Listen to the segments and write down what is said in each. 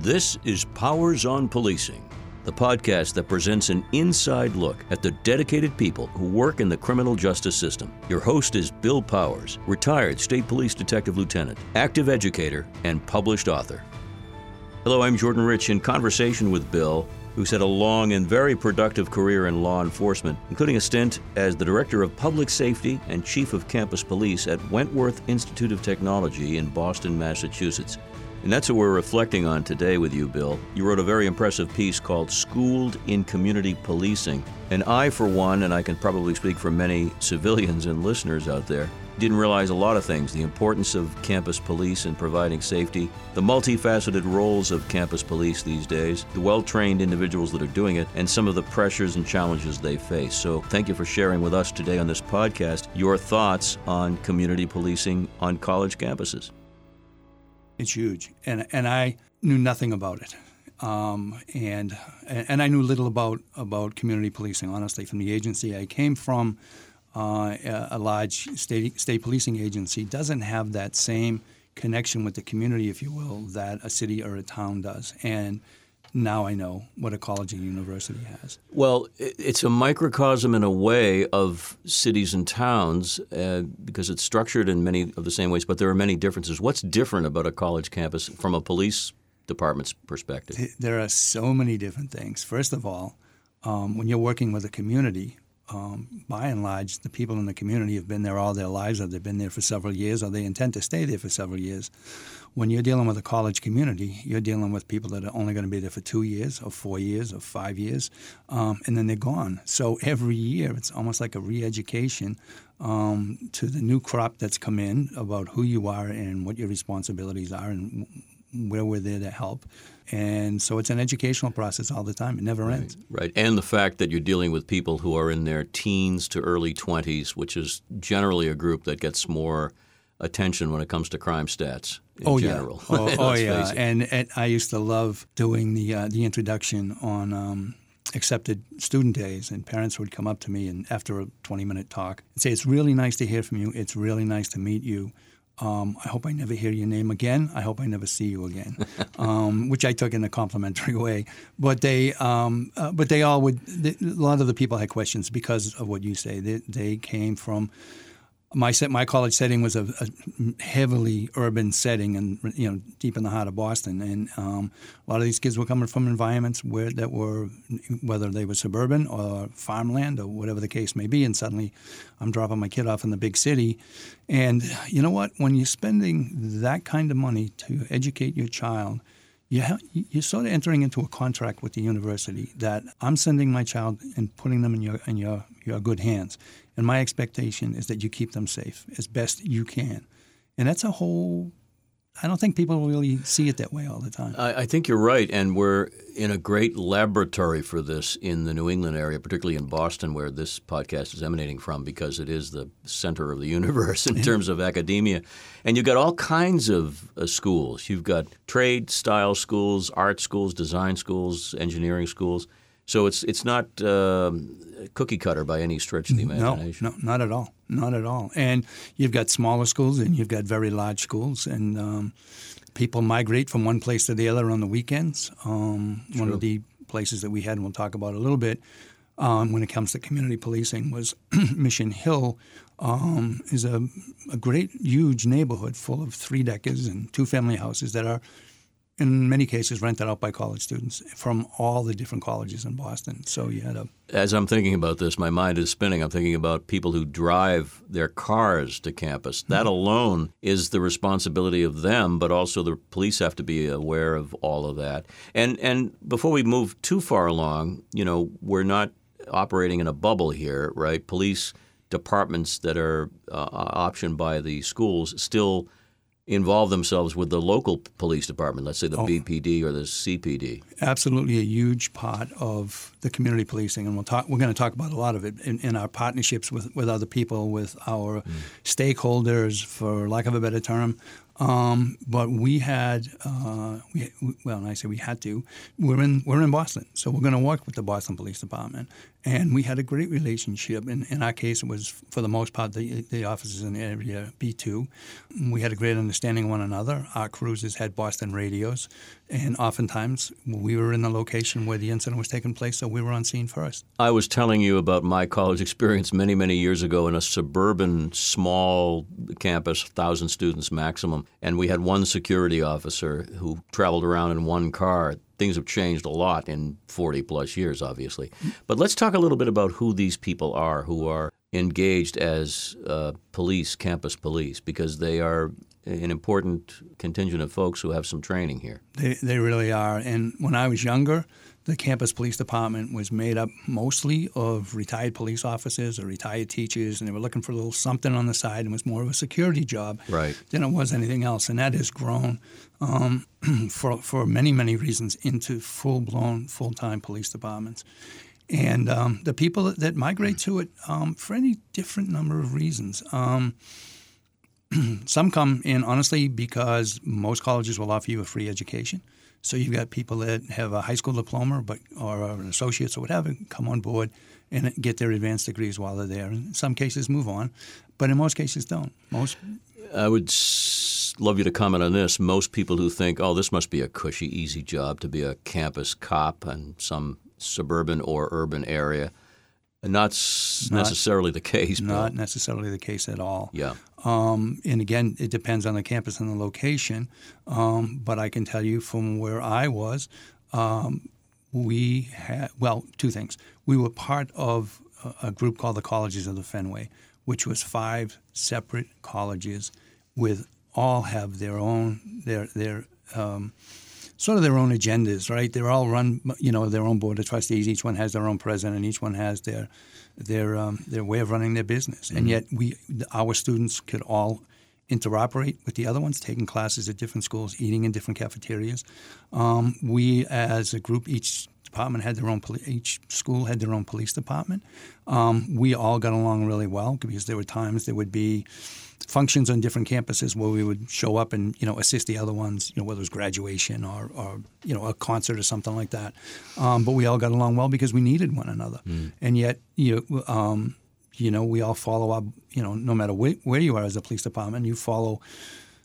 This is Powers on Policing, the podcast that presents an inside look at the dedicated people who work in the criminal justice system. Your host is Bill Powers, retired State Police Detective Lieutenant, active educator, and published author. Hello, I'm Jordan Rich in conversation with Bill, who's had a long and very productive career in law enforcement, including a stint as the Director of Public Safety and Chief of Campus Police at Wentworth Institute of Technology in Boston, Massachusetts. And that's what we're reflecting on today with you, Bill. You wrote a very impressive piece called Schooled in Community Policing. And I, for one, and I can probably speak for many civilians and listeners out there, didn't realize a lot of things the importance of campus police in providing safety, the multifaceted roles of campus police these days, the well trained individuals that are doing it, and some of the pressures and challenges they face. So, thank you for sharing with us today on this podcast your thoughts on community policing on college campuses. It's huge, and and I knew nothing about it, um, and and I knew little about about community policing. Honestly, from the agency I came from, uh, a large state state policing agency doesn't have that same connection with the community, if you will, that a city or a town does, and now I know what a college and university has. Well, it's a microcosm in a way of cities and towns uh, because it's structured in many of the same ways, but there are many differences. What's different about a college campus from a police department's perspective? There are so many different things. First of all, um, when you're working with a community, um, by and large, the people in the community have been there all their lives, or they've been there for several years, or they intend to stay there for several years. When you're dealing with a college community, you're dealing with people that are only going to be there for two years, or four years, or five years, um, and then they're gone. So every year, it's almost like a re-education um, to the new crop that's come in about who you are and what your responsibilities are and where we're there to help. And so it's an educational process all the time. It never right, ends. Right. And the fact that you're dealing with people who are in their teens to early 20s, which is generally a group that gets more attention when it comes to crime stats in oh, general. Yeah. Oh, oh yeah. And, and, I used to love doing the, uh, the introduction on um, accepted student days, and parents would come up to me and after a 20 minute talk and say, It's really nice to hear from you. It's really nice to meet you. Um, I hope I never hear your name again. I hope I never see you again, um, which I took in a complimentary way. But they, um, uh, but they all would. They, a lot of the people had questions because of what you say. They, they came from my set, my college setting was a, a, heavily urban setting, and you know, deep in the heart of Boston. And um, a lot of these kids were coming from environments where that were, whether they were suburban or farmland or whatever the case may be. And suddenly, I'm dropping my kid off in the big city, and you know what? When you're spending that kind of money to educate your child, you have, you're sort of entering into a contract with the university that I'm sending my child and putting them in your in your your good hands. And my expectation is that you keep them safe as best you can. And that's a whole I don't think people really see it that way all the time. I, I, think you're right, and we're in a great laboratory for this in the New England area, particularly in Boston, where this podcast is emanating from, because it is the center of the universe in terms of academia. And you've got all kinds of uh, schools. You've got trade style schools, art schools, design schools, engineering schools. So it's it's not um, cookie cutter by any stretch of the imagination. No, no, not at all, not at all. And you've got smaller schools and you've got very large schools, and um, people migrate from one place to the other on the weekends. Um, one of the places that we had, and we'll talk about a little bit, um, when it comes to community policing, was Mission Hill. Um, is a, a great, huge neighborhood full of three deckers and two family houses that are in many cases rented out by college students from all the different colleges in Boston. So you had a. As I'm thinking about this, my mind is spinning. I'm thinking about people who drive their cars to campus. That mm-hmm. alone is the responsibility of them, but also the police have to be aware of all of that. And and before we move too far along, you know, we're not operating in a bubble here, right? Police departments that are uh, optioned by the schools still involve themselves with the local police department, let's say the oh, BPD or the CPD. Absolutely, a huge part of the community policing, and we'll talk. We're going to talk about a lot of it in, in our partnerships with, with other people, with our mm. stakeholders, for lack of a better term. Um, but we had, uh, we, well, I say we had to. We're in we're in Boston, so we're going to work with the Boston Police Department, and we had a great relationship. In, in our case, it was for the most part the, the officers in area B two. We had a great understanding of one another. Our cruisers had Boston radios, And oftentimes we were in the location where the incident was taking place, so we were on scene first. I was telling you about my college experience many, many years ago in a suburban, small campus, 1,000 students maximum. And we had one security officer who traveled around in one car. Things have changed a lot in 40 plus years, obviously. But let's talk a little bit about who these people are who are engaged as uh, police, campus police, because they are an important contingent of folks who have some training here. They, they really are. And when I was younger, the campus police department was made up mostly of retired police officers or retired teachers, and they were looking for a little something on the side and was more of a security job right. than it was anything else. And that has grown um, for, for many, many reasons into full blown, full time police departments. And um, the people that, migrate to it um, for any different number of reasons. Some come in honestly because most colleges will offer you a free education. So you've got people that have a high school diploma, but or an associate's or whatever, come on board and get their advanced degrees while they're there. In some cases, move on, but in most cases, don't. Most. I would love you to comment on this. Most people who think, "Oh, this must be a cushy, easy job to be a campus cop in some suburban or urban area," not, not necessarily the case. Not necessarily the case at all. Yeah. Um, and again, it depends on the campus and the location. Um, but I can tell you from where I was, um, we had, well, two things. We were part of a, a, group called the Colleges of the Fenway, which was five separate colleges with all have their own, their, their, um, sort of their own agendas, right? They're all run, you know, their own board of trustees. Each one has their own president. And each one has their their um, their way of running their business, mm-hmm. and yet we our students could all interoperate with the other ones, taking classes at different schools, eating in different cafeterias. Um, we, as a group, each department had their own. Poli- each school had their own police department. Um, we all got along really well because there were times there would be functions on different campuses where we would show up and you know assist the other ones, you know whether it was graduation or, or you know a concert or something like that. Um, but we all got along well because we needed one another, mm. and yet you know, um, you know we all follow up. You know, no matter where, where you are as a police department, you follow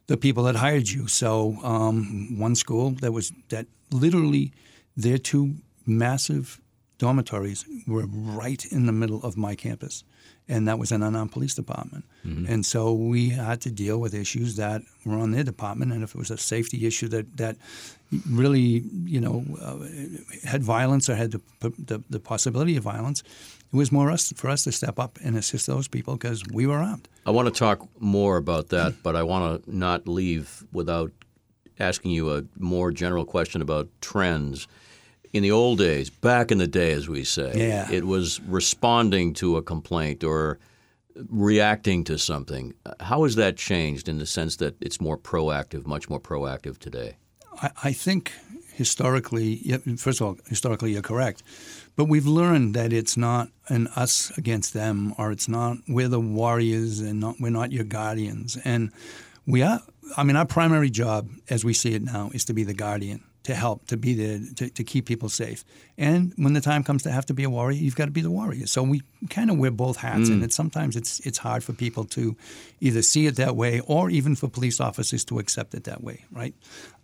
the people that hired you. So um, one school that was that literally their two massive dormitories were right in the middle of my campus and that was an unarmed police department. Mm-hmm. And so we had to deal with issues that were on their department, and if it was a safety issue that that really, you know, uh, had violence or had the, the, the possibility of violence, it was more us for us to step up and assist those people because we were armed. I want to talk more about that, but I want to not leave without asking you a more general question about trends in the old days, back in the day, as we say, yeah. it was responding to a complaint or reacting to something. How has that changed in the sense that it's more proactive, much more proactive today? I, I think historically, first of all, historically you're correct, but we've learned that it's not an us against them, or it's not we're the warriors and not we're not your guardians, and we are. I mean, our primary job, as we see it now, is to be the guardian to help, to be there, to, to keep people safe. And when the time comes to have to be a warrior, you've got to be the warrior. So we kind of wear both hats, mm. and it's, sometimes it's it's hard for people to either see it that way, or even for police officers to accept it that way, right?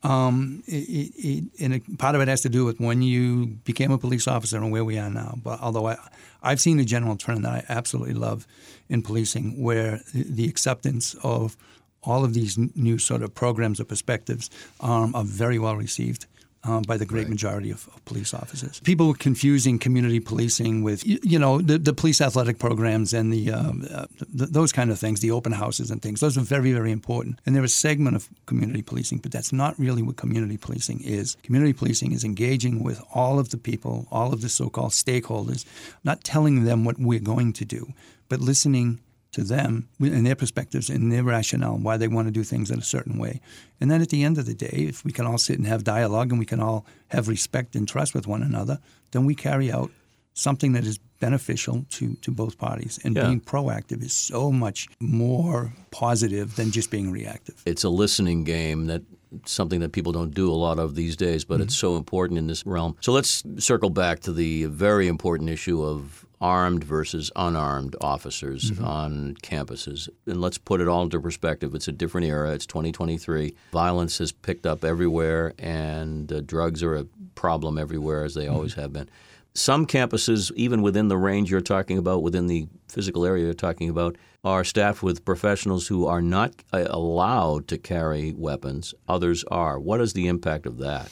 Um, it, it, and it, part of it has to do with when you became a police officer and where we are now. But although I, I've seen a general trend that I absolutely love in policing, where the acceptance of all of these new sort of programs or perspectives um, are very well received um, by the great right. majority of, of, police officers. People were confusing community policing with, you, you know, the, the, police athletic programs and the, um, uh, the, those kind of things, the open houses and things. Those are very, very important. And they're a segment of community policing, but that's not really what community policing is. Community policing is engaging with all of the people, all of the so-called stakeholders, not telling them what we're going to do, but listening to them and their perspectives and their rationale why they want to do things in a certain way. And then at the end of the day, if we can all sit and have dialogue and we can all have respect and trust with one another, then we carry out something that is beneficial to, to both parties. And yeah. being proactive is so much more positive than just being reactive. It's a listening game that something that people don't do a lot of these days, but mm-hmm. it's so important in this realm. So let's circle back to the very important issue of armed versus unarmed officers mm-hmm. on campuses. And let's put it all into perspective. It's a different era. It's 2023. Violence has picked up everywhere, and uh, drugs are a problem everywhere, as they mm-hmm. always have been. Some campuses, even within the range you're talking about, within the physical area you're talking about, are staffed with professionals who are not uh, allowed to carry weapons. Others are. What is the impact of that?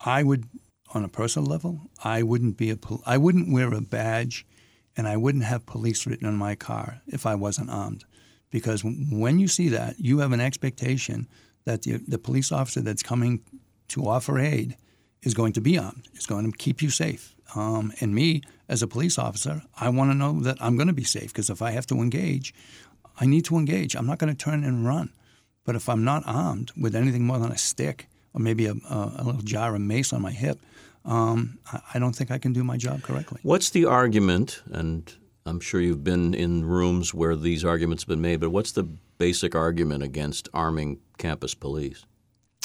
I would on a personal level, I wouldn't be a pol- I wouldn't wear a badge, and I wouldn't have police written on my car if I wasn't armed, because when you see that, you have an expectation that the, the police officer that's coming to offer aid is going to be armed, is going to keep you safe. Um, and me, as a police officer, I want to know that I'm going to be safe because if I have to engage, I need to engage. I'm not going to turn and run. But if I'm not armed with anything more than a stick or maybe a, a, a little jar of mace on my hip, um, I don't think I can do my job correctly. What's the argument? And I'm sure you've been in rooms where these arguments have been made, but what's the basic argument against arming campus police?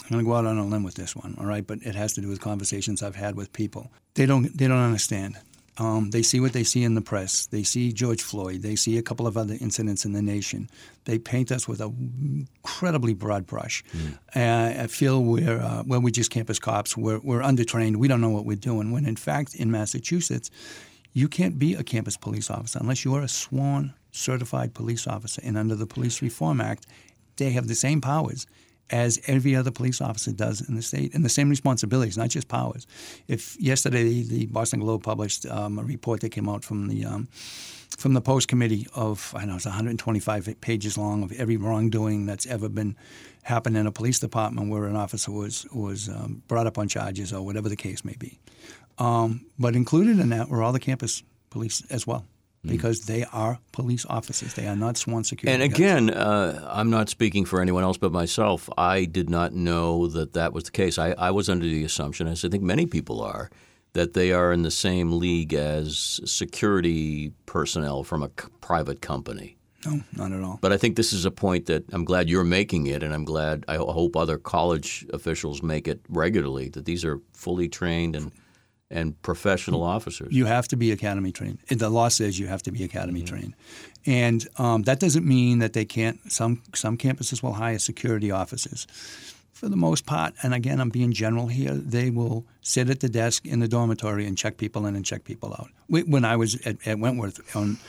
I'm going to go out on a limb with this one, all right? But it has to do with conversations I've had with people. They don't, they don't understand. Um, they see what they see in the press. They see George Floyd. They see a couple of other incidents in the nation. They paint us with an incredibly broad brush. Mm. Uh, I feel we're uh, well, we're just campus cops. We're we're undertrained. We don't know what we're doing. When in fact, in Massachusetts, you can't be a campus police officer unless you are a sworn certified police officer. And under the Police Reform Act, they have the same powers as every other police officer does in the state, and the same responsibilities, not just powers. If yesterday the Boston Globe published um, a report that came out from the um, from the Post Committee of I don't know it's 125 pages long of every wrongdoing that's ever been happened in a police department where an officer was was um, brought up on charges or whatever the case may be. Um, but included in that were all the campus police as well. Mm. because they are police officers. They are not sworn security. And again, uh, I'm not speaking for anyone else but myself. I did not know that that was the case. I, I was under the assumption, as I think many people are, that they are in the same league as security personnel from a c- private company. No, not at all. But I think this is a point that I'm glad you're making it, and I'm glad I hope other college officials make it regularly that these are fully trained and and professional officers. You have to be academy trained. The law says you have to be academy mm-hmm. trained, and um, that doesn't mean that they can't. Some some campuses will hire security officers. For the most part, and again, I'm being general here, they will sit at the desk in the dormitory and check people in and check people out. When I was at, at Wentworth on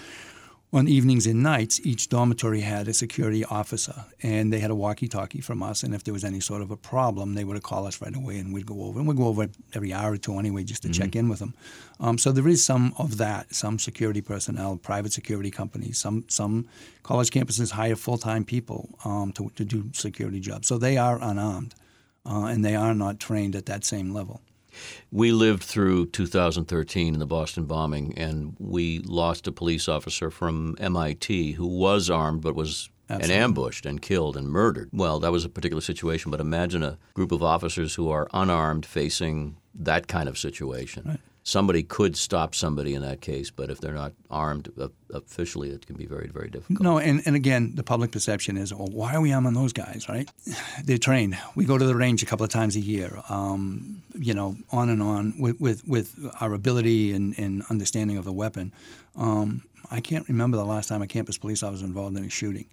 on evenings and nights, each dormitory had a security officer, and they had a walkie-talkie from us. And if there was any sort of a problem, they would call us right away, and we'd go over. And we'd go over every hour or two anyway, just to mm-hmm. check in with them. Um, so there is some of that. Some security personnel, private security companies, some some college campuses hire full-time people um, to to do security jobs. So they are unarmed, uh, and they are not trained at that same level. We lived through 2013 in the Boston bombing, and we lost a police officer from MIT who was armed but was Absolutely. and ambushed and killed and murdered. Well, that was a particular situation, but imagine a group of officers who are unarmed facing that kind of situation. Right somebody could stop somebody in that case, but if they're not armed officially, it can be very, very difficult. No, and, and again, the public perception is, well, why are we arming those guys, right? They're trained. We go to the range a couple of times a year, um, you know, on and on with, with, with our ability and, and understanding of the weapon. Um, I can't remember the last time a campus police officer was involved in a shooting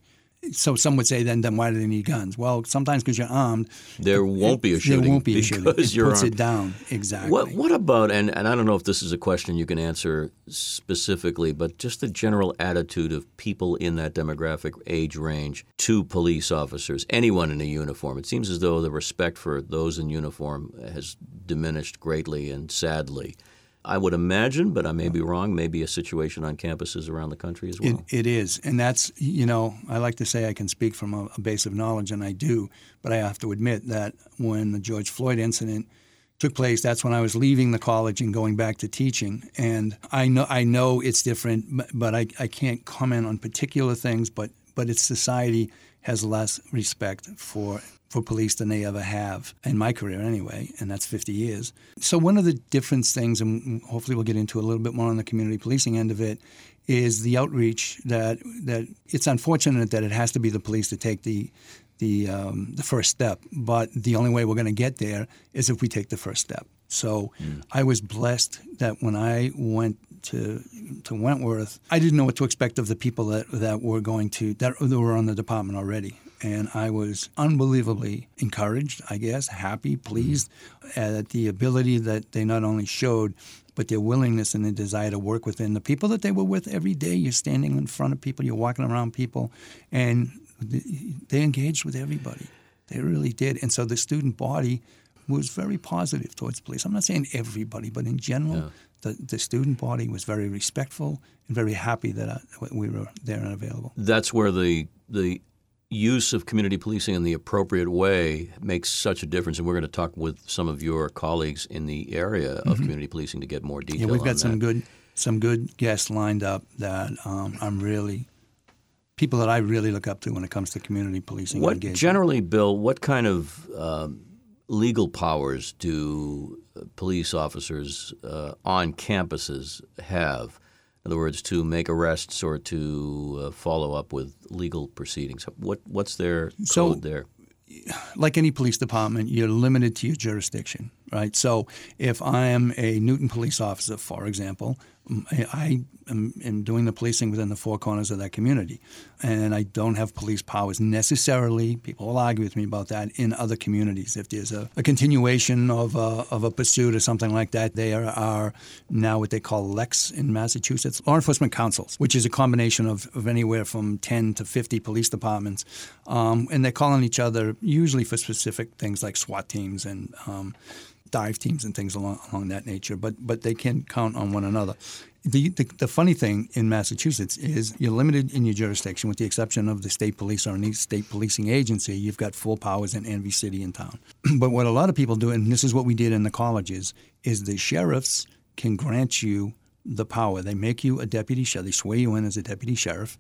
so some would say then then why do they need guns? Well, sometimes because you're armed, there it, won't be a shooting. There won't be a shooting. It puts armed. it down exactly. What what about and and I don't know if this is a question you can answer specifically, but just the general attitude of people in that demographic age range to police officers, anyone in a uniform. It seems as though the respect for those in uniform has diminished greatly and sadly. I would imagine, but I may be wrong, maybe a situation on campuses around the country as well. it, it is. And that's, you know, I like to say I can speak from a, a, base of knowledge, and I do, but I have to admit that when the George Floyd incident took place, that's when I was leaving the college and going back to teaching. And I know, I know it's different, but I, I can't comment on particular things, but, but it's society has less respect for for police than they ever have in my career anyway, and that's 50 years. So one of the different things, and hopefully we'll get into a little bit more on the community policing end of it, is the outreach that that it's unfortunate that it has to be the police to take the the um, the first step. But the only way we're going to get there is if we take the first step. So mm. I was blessed that when I went to to Wentworth, I didn't know what to expect of the people that that were going to that, that were on the department already. And I was unbelievably encouraged, I guess, happy, pleased mm-hmm. at the ability that they not only showed, but their willingness and their desire to work within the people that they were with every day. You're standing in front of people, you're walking around people, and they engaged with everybody. They really did. And so the student body was very positive towards police. I'm not saying everybody, but in general, yeah. the, the student body was very respectful and very happy that I, uh, we were there and available. That's where the the use of community policing in the appropriate way makes such a difference. And we're going to talk with some of your colleagues in the area of mm-hmm. community policing to get more detail. Yeah, we've got some that. good some good guests lined up that um, I'm really people that I really look up to when it comes to community policing. What generally, Bill? What kind of um, legal powers do police officers uh, on campuses have? In other words, to make arrests or to uh, follow up with legal proceedings. What what's their code so, there? Like any police department, you're limited to your jurisdiction, right? So if I am a Newton police officer, for example, I am, am, doing the policing within the four corners of that community. And I don't have police powers necessarily, people will argue with me about that, in other communities. If there's a, a continuation of a, of a pursuit or something like that, there are now what they call LECs in Massachusetts, law enforcement councils, which is a combination of, of anywhere from 10 to 50 police departments. Um, and they call on each other usually for specific things like SWAT teams and um, dive teams and things along, along that nature, but but they can count on one another. The, the, the, funny thing in Massachusetts is you're limited in your jurisdiction, with the exception of the state police or any state policing agency. You've got full powers in every city and town. but what a lot of people do, and this is what we did in the colleges, is the sheriffs can grant you the power. They make you a deputy sheriff. They swear you in as a deputy sheriff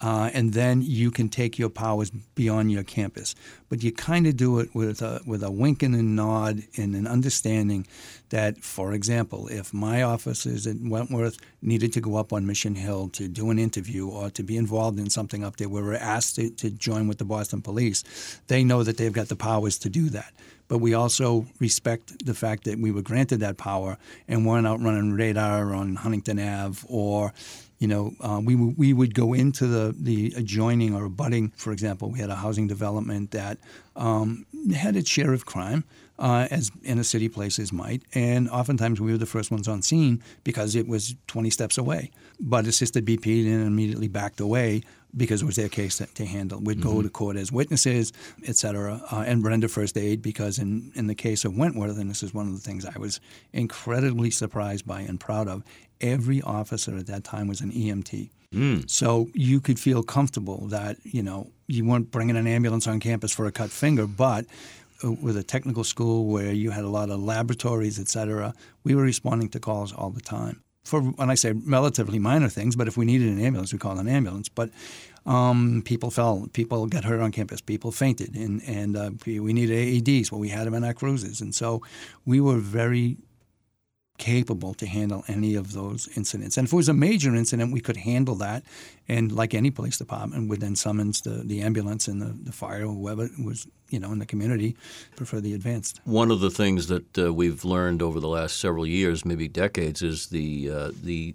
uh, and then you can take your powers beyond your campus. But you kind of do it with a, with a wink and a nod and an understanding that, for example, if my officers at Wentworth needed to go up on Mission Hill to do an interview or to be involved in something up there where we're asked to, to join with the Boston Police, they know that they've got the powers to do that but we also respect the fact that we were granted that power and weren't out running radar on Huntington Ave or you know, uh, we, we would go into the, the adjoining or abutting, for example, we had a housing development that um, had its share of crime, uh, as inner city places might. And oftentimes we were the first ones on scene because it was 20 steps away. But assisted BP and immediately backed away because it was their case to, to handle. We'd mm-hmm. go to court as witnesses, et cetera, uh, and render first aid because in, in the case of Wentworth, and this is one of the things I was incredibly surprised by and proud of, every officer at that time was an EMT. Mm. So you could feel comfortable that, you know, you weren't bringing an ambulance on campus for a cut finger, but uh, with a technical school where you had a lot of laboratories, et cetera, we were responding to calls all the time for when I say relatively minor things, but if we needed an ambulance, we called an ambulance. But um, people fell, people got hurt on campus, people fainted, and and uh, we needed AEDs. Well, we had them in our cruises, and so we were very capable to handle any of those incidents. And if it was a major incident, we could handle that. And like any police department, would then summons the, the ambulance and the, the fire whoever was you know in the community prefer the advanced. One of the things that uh, we've learned over the last several years, maybe decades, is the uh, the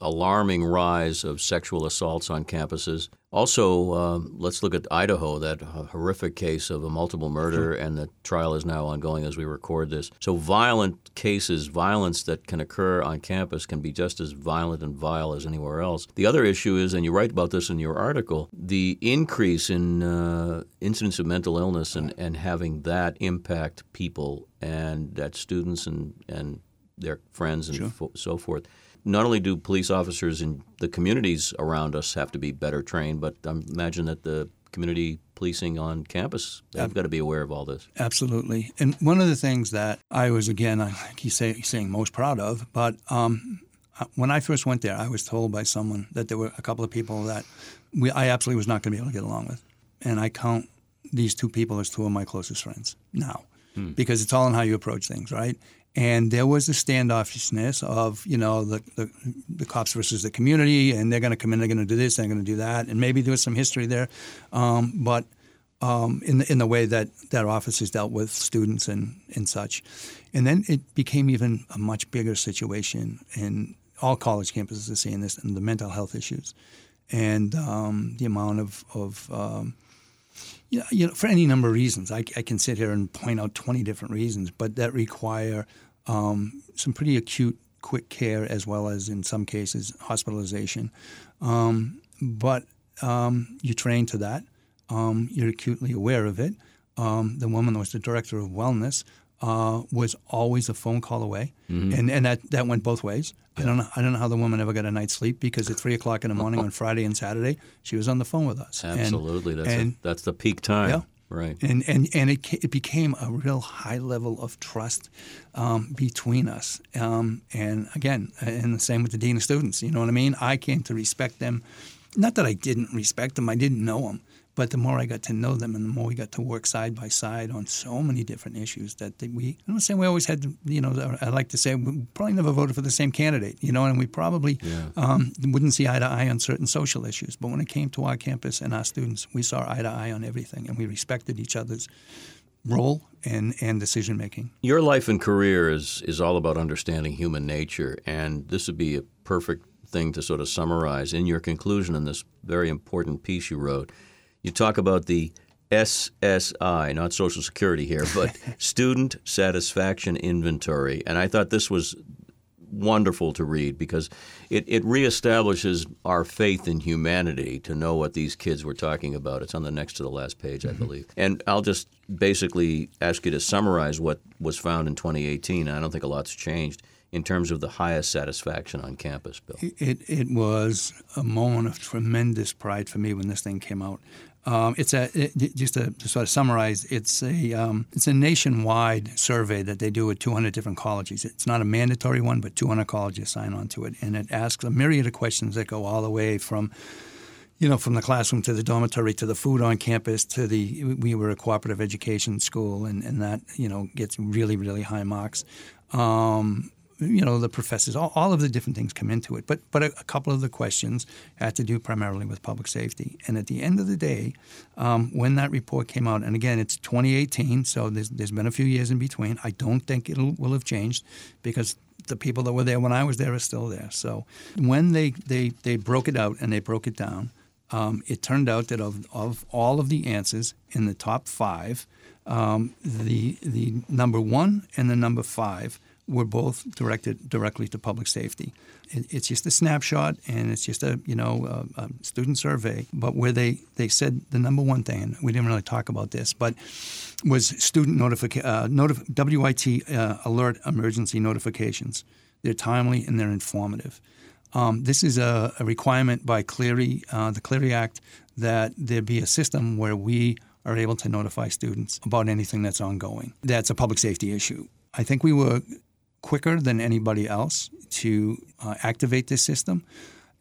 alarming rise of sexual assaults on campuses. Also, um, let's look at Idaho, that horrific case of a multiple murder, and the trial is now ongoing as we record this. So, violent cases, violence that can occur on campus, can be just as violent and vile as anywhere else. The other issue is, and you write about this in your article, the increase in uh, incidents of mental illness and, and having that impact people and that students and, and their friends and sure. fo- so forth not only do police officers in the communities around us have to be better trained, but I imagine that the community policing on campus, they've got to be aware of all this. Absolutely. And one of the things that I was, again, I keep say, saying most proud of, but um, when I first went there, I was told by someone that there were a couple of people that we, I absolutely was not going to be able to get along with. And I count these two people as two of my closest friends now hmm. because it's all in how you approach things, right? And there was a standoffishness of, you know, the, the, the cops versus the community, and they're going to come in, they're going to do this, they're going to do that. And maybe there was some history there. Um, but um, in the in the way that that officers dealt with students and and such, and then it became even a much bigger situation, and all college campuses are seeing this, and the mental health issues, and um, the amount of of um, you know, for any number of reasons. I, I, can sit here and point out 20 different reasons, but that require um, some pretty acute, quick care as well as, in some cases, hospitalization. Um, but um, you train to that. Um, you're acutely aware of it. Um, the woman that was the director of wellness. Uh, was always a phone call away, mm-hmm. and and that, that went both ways. Yeah. I don't know I don't know how the woman ever got a night's sleep because at three o'clock in the morning on Friday and Saturday she was on the phone with us. Absolutely, and, that's and, a, that's the peak time. Yeah, Right. And and and it it became a real high level of trust um, between us. Um, and again, and the same with the dean of students. You know what I mean? I came to respect them. Not that I didn't respect them. I didn't know them. But the more I got to know them and the more we got to work side by side on so many different issues that we, I'm not saying we always had, you know, I like to say we probably never voted for the same candidate, you know, and we probably yeah. um, wouldn't see eye to eye on certain social issues. But when it came to our campus and our students, we saw eye to eye on everything and we respected each other's role and, and decision making. Your life and career is, is all about understanding human nature, and this would be a perfect thing to sort of summarize in your conclusion in this very important piece you wrote you talk about the SSI, not Social Security here, but Student Satisfaction Inventory. And I thought this was wonderful to read because it, it reestablishes our faith in humanity to know what these kids were talking about. It's on the next to the last page, I mm-hmm. believe. And I'll just basically ask you to summarize what was found in 2018. I don't think a lot's changed in terms of the highest satisfaction on campus, Bill? It, it was a moment of tremendous pride for me when this thing came out. Um, it's a just to, to, sort of summarize. It's a um, it's a nationwide survey that they do with 200 different colleges. It's not a mandatory one, but 200 colleges sign on to it, and it asks a myriad of questions that go all the way from you know, from the classroom to the dormitory to the food on campus to the we were a cooperative education school, and, and that you know gets really really high marks. Um, you know, the professors, all, all of the different things come into it. But, but a, a, couple of the questions had to do primarily with public safety. And at the end of the day, um, when that report came out, and again, it's 2018, so there's, there's been a few years in between. I don't think it will have changed because the people that were there when I was there are still there. So when they, they, they broke it out and they broke it down, um, it turned out that of, of all of the answers in the top five, um, the, the number one and the number five – were both directed directly to public safety. It, it's just a snapshot, and it's just a you know a, a student survey. But where they, they said the number one thing, and we didn't really talk about this, but was student notification, uh, notif- WIT uh, alert emergency notifications. They're timely and they're informative. Um, this is a, a, requirement by Clery, uh, the Clery Act, that there be a system where we are able to notify students about anything that's ongoing. That's a public safety issue. I think we were quicker than anybody else to uh, activate this system.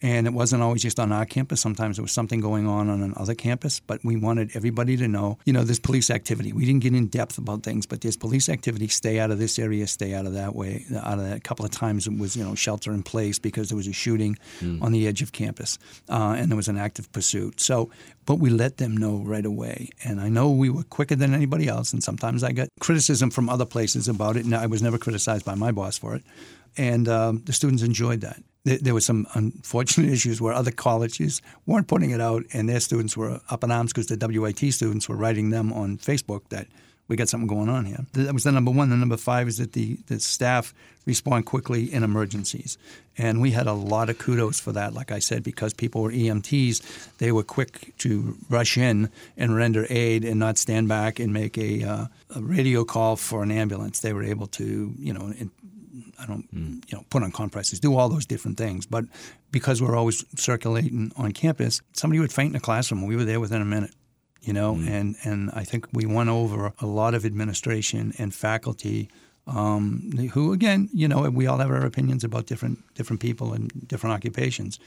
And it wasn't always just on our campus. Sometimes there was something going on on another campus, but we wanted everybody to know, you know, there's police activity. We didn't get in depth about things, but there's police activity. Stay out of this area, stay out of that way, out of that. A couple of times it was, you know, shelter in place because there was a shooting mm. on the edge of campus uh, and there was an active pursuit. So, but we let them know right away. And I know we were quicker than anybody else, and sometimes I got criticism from other places about it, and I was never criticized by my boss for it. And um, the students enjoyed that there, there were some unfortunate issues where other colleges weren't putting it out, and their students were up in arms because the WIT students were writing them on Facebook that we got something going on here. That was the number one. The number five is that the, the staff respond quickly in emergencies. And we had a lot of kudos for that, like I said, because people were EMTs. They were quick to rush in and render aid and not stand back and make a, uh, a radio call for an ambulance. They were able to, you know, I don't, mm. you know, put on compresses, do all those different things. But because we're always circulating on campus, somebody would faint in a classroom. We were there within a minute, you know, mm. and, and I think we won over a lot of administration and faculty um, who, again, you know, we all have our opinions about different different people and different occupations,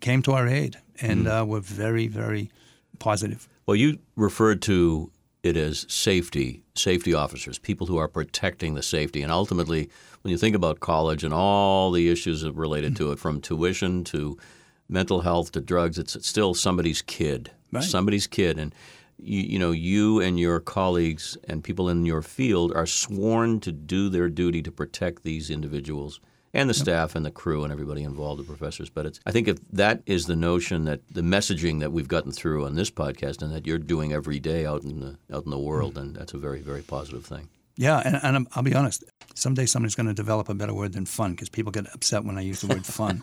came to our aid and mm. uh, were very, very positive. Well, you referred to it as safety, safety officers, people who are protecting the safety. And ultimately, when you think about college and all the issues related to it, from tuition to mental health to drugs, it's, it's still somebody's kid, right. somebody's kid. And you, you know you and your colleagues and people in your field are sworn to do their duty to protect these individuals and the staff and the crew and everybody involved, the professors. But it's, I think if that is the notion that the messaging that we've gotten through on this podcast and that you're doing every day out in the out in the world, then that's a very very positive thing. Yeah, and, and I'll be honest. Someday somebody's going to develop a better word than fun because people get upset when I use the word fun.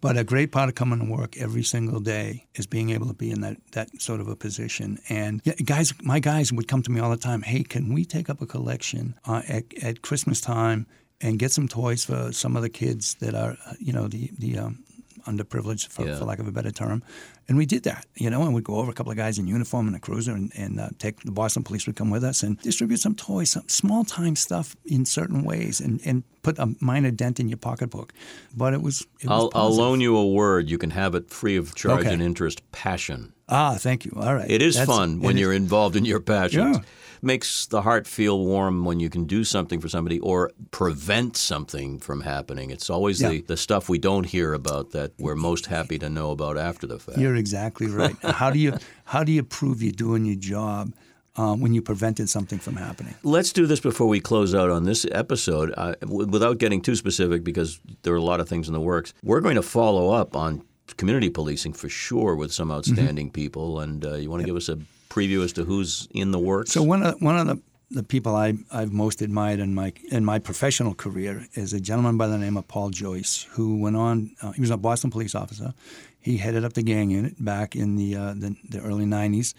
but a great part of coming to work every single day is being able to be in that, that sort of a position. And yeah, guys, my guys would come to me all the time. Hey, can we take up a collection uh, at, at Christmas time and get some toys for some of the kids that are, uh, you know, the the um, underprivileged, for, Yeah. for lack of a better term. And we did that, you know, and we'd go over a couple of guys in uniform in a cruiser and, and uh, take the Boston police would come with us and distribute some toys, some small time stuff in certain ways and, and put a minor dent in your pocketbook. But it was, it was I'll, I'll loan you a word. You can have it free of charge Okay. and interest. Passion. Ah, thank you. All right. It is That's- fun when is- you're involved in your passions. Yeah. Makes the heart feel warm when you can do something for somebody or prevent something from happening. It's always the, the stuff we don't hear about that we're most happy to know about after the fact. You're exactly right. how do you how do you prove you're doing your job um, when you prevented something from happening? Let's do this before we close out on this episode, uh, w- without getting too specific, because there are a lot of things in the works. We're going to follow up on community policing for sure with some outstanding Mm-hmm. people, and uh, you want to give us a preview as to who's in the works? So one of one of the, the people I, I've most admired in my in my professional career is a gentleman by the name of Paul Joyce, who went on. Uh, he was a Boston police officer. He headed up the gang unit back in the uh, the, the early '90s.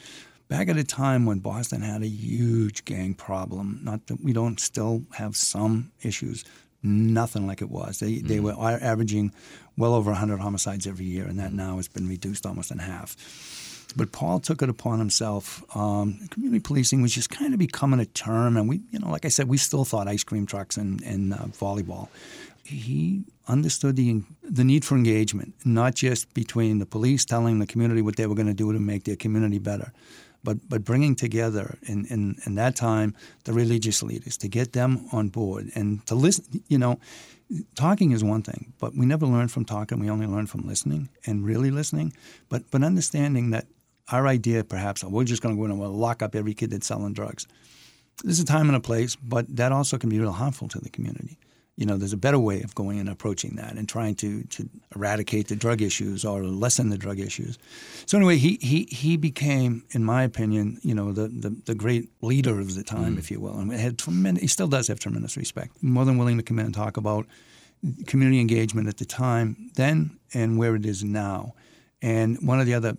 Back at a time when Boston had a huge gang problem. Not that we don't still have some issues. Nothing like it was. They they were averaging well over 100 homicides every year, and that now has been reduced almost in half. But Paul took it upon himself. Um, community policing was just kind of becoming a term, and we, you know, like I said, we still thought ice cream trucks and, and uh, volleyball. He understood the the need for engagement, not just between the police telling the community what they were going to do to make their community better, but but bringing together in, in, in that time the religious leaders to get them on board and to listen. You know, talking is one thing, but we never learn from talking. We only learn from listening and really listening. But but understanding that our idea, perhaps, oh, we're just going to go in and we'll lock up every kid that's selling drugs. There's a time and a place, but that also can be real harmful to the community. You know, there's a better way of going and approaching that and trying to, to eradicate the drug issues or lessen the drug issues. So anyway, he, he, he became, in my opinion, you know, the, the, the great leader of the time, mm. if you will. And had tremendous, he still does have tremendous respect. More than willing to come in and talk about community engagement at the time then and where it is now. And one of the other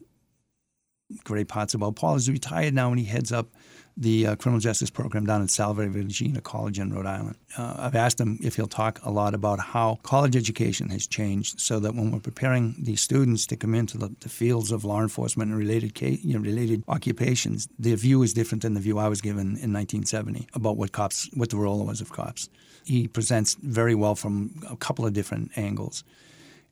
great parts about Paul is he's retired now and he heads up the uh, criminal justice program down at Salve Regina College in Rhode Island. Uh, I've asked him if he'll talk a lot about how college education has changed so that when we're preparing these students to come into the, the fields of law enforcement and related, ca- you know, related occupations, their view is different than the view I was given in 1970 about what cops, what the role was of cops. He presents very well from a couple of different angles.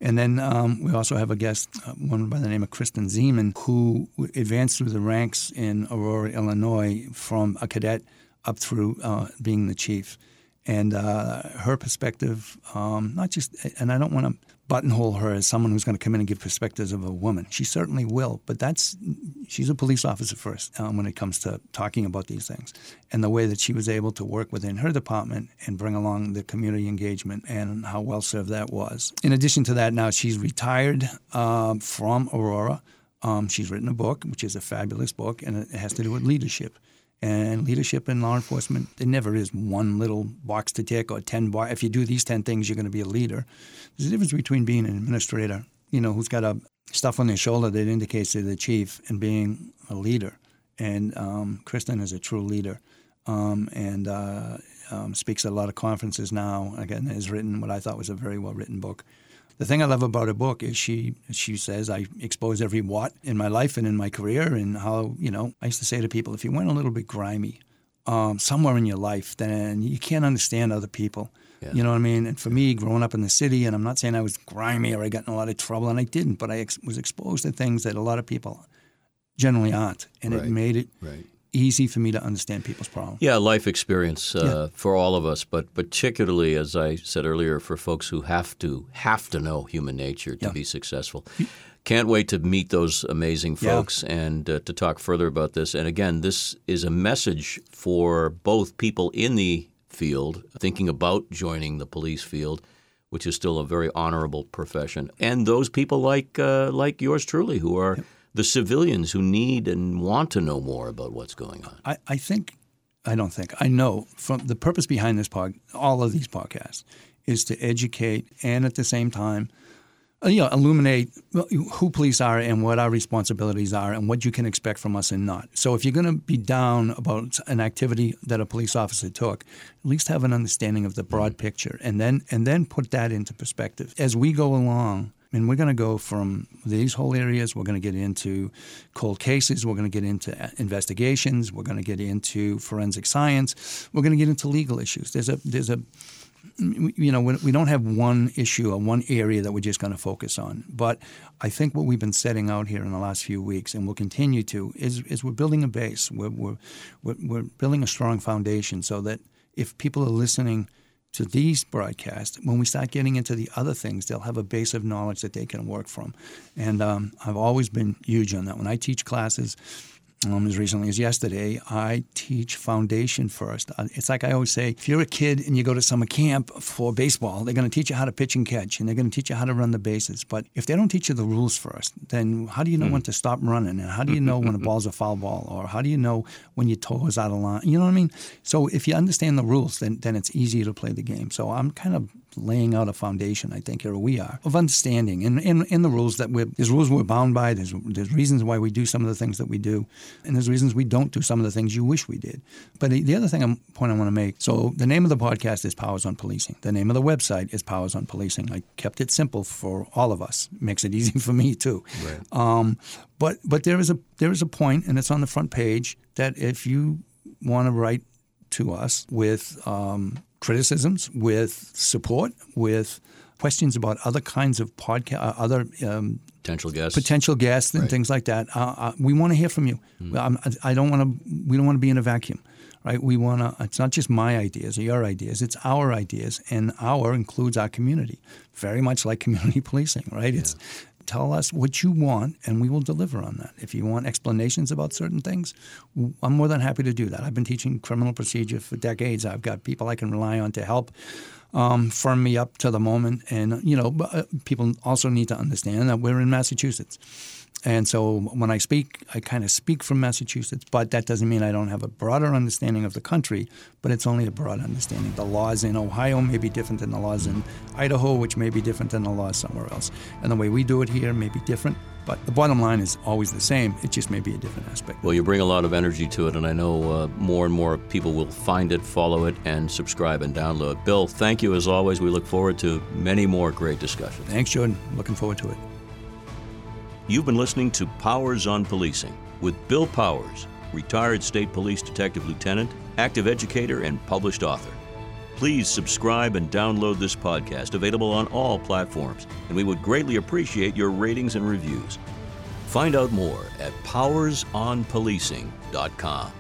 And then um, we also have a guest, uh, one by the name of Kristen Ziman, who advanced through the ranks in Aurora, Illinois, from a cadet up through uh, being the chief. And uh, her perspective, um, not just, and I don't want to buttonhole her as someone who's going to come in and give perspectives of a woman. She certainly will, but that's, she's a police officer first um, when it comes to talking about these things. And the way that she was able to work within her department and bring along the community engagement and how well served that was. In addition to that, now she's retired um, from Aurora. Um, she's written a book, which is a fabulous book, and it has to do with leadership. And leadership in law enforcement, there never is one little box to tick or 10 bar. If you do these 10 things, you're going to be a leader. There's a difference between being an administrator, you know, who's got a stuff on their shoulder that indicates they're the chief, and being a leader. And um, Kristen is a true leader um, and uh, um, speaks at a lot of conferences now. Again, has written what I thought was a very well written book. The thing I love about her book is she she says I expose every what in my life and in my career, and how you know I used to say to people, if you went a little bit grimy um, somewhere in your life, then you can't understand other people. Yeah. You know what I mean? And for me, growing up in the city, and I'm not saying I was grimy or I got in a lot of trouble, and I didn't, but I ex- was exposed to things that a lot of people generally aren't, and Right. it made it Right. Easy for me to understand people's problems. Yeah, life experience uh, for all of us, but particularly, as I said earlier, for folks who have to have to know human nature to Yeah. be successful. Can't wait to meet those amazing Yeah. folks and uh, to talk further about this. And again, this is a message for both people in the field thinking about joining the police field, which is still a very honorable profession, and those people like uh, like yours truly, who are the civilians who need and want to know more about what's going on. I, I think, I don't think, I know from the purpose behind this pod, all of these podcasts, is to educate and at the same time, uh, you know, illuminate who police are and what our responsibilities are and what you can expect from us and not. So if you're going to be down about an activity that a police officer took, at least have an understanding of the broad picture and then and then put that into perspective as we go along. And we're going to go from these whole areas. We're going to get into cold cases. We're going to get into uh, investigations. We're going to get into forensic science. We're going to get into legal issues. There's a there's a you know, we don't have one issue or one area that we're just going to focus on. But I think what we've been setting out here in the last few weeks, and we'll continue to, is, is we're building a base. We're, we're, we're building a strong foundation so that if people are listening to these broadcasts, when we start getting into the other things, they'll have a base of knowledge that they can work from. And um, I've always been huge on that. When I teach classes, um, as recently as yesterday, I teach foundation first. Uh, It's like I always say if you're a kid and you go to summer camp for baseball, they're going to teach you how to pitch and catch, and they're going to teach you how to run the bases. But if they don't teach you the rules first, then how do you know when to stop running? And how do you know when a ball's a foul ball? Or how do you know when your toe is out of line? You know what I mean? So if you understand the rules, then, then it's easier to play the game. So I'm kind of laying out a foundation, I think, or we are, of understanding and in, in the rules that we're, there's rules we're bound by, there's, there's reasons why we do some of the things that we do, and there's reasons we don't do some of the things you wish we did. But the the other thing, I'm, point I want to make, so the name of the podcast is Powers on Policing. The name of the website is Powers on Policing. I kept it simple for all of us. makes it easy for me, too. Right. Um, but but there is a there is a point, and it's on the front page, that if you want to write to us with um, criticisms, with support, with questions about other kinds of podcast, uh, other um, Potential guests. potential guests and things like that. Uh, uh, we want to hear from you. Um, I I don't want to. We don't want to be in a vacuum, right? We want to. It's not just my ideas or your ideas. It's our ideas, and our includes our community, very much like community policing, right? It's tell us what you want, and we will deliver on that. If you want explanations about certain things, I'm more than happy to do that. I've been teaching criminal procedure for decades. I've got people I can rely on to help um, firm me up to the moment. And, you know, uh, people also need to understand that we're in Massachusetts. And so when I speak, I kind of speak from Massachusetts, but that doesn't mean I don't have a broader understanding of the country, but it's only a broad understanding. The laws in Ohio may be different than the laws in Idaho, which may be different than the laws somewhere else. And the way we do it here may be different, but the bottom line is always the same. It just may be a different aspect. Well, you bring a lot of energy to it, and I know uh, more and more people will find it, follow it, and subscribe and download. Bill, thank you as always. We look forward to many more great discussions. Thanks, Jordan. Looking forward to it. You've been listening to Powers on Policing with Bill Powers, retired state police detective lieutenant, active educator, and published author. Please subscribe and download this podcast, available on all platforms, and we would greatly appreciate your ratings and reviews. Find out more at powersonpolicing.com.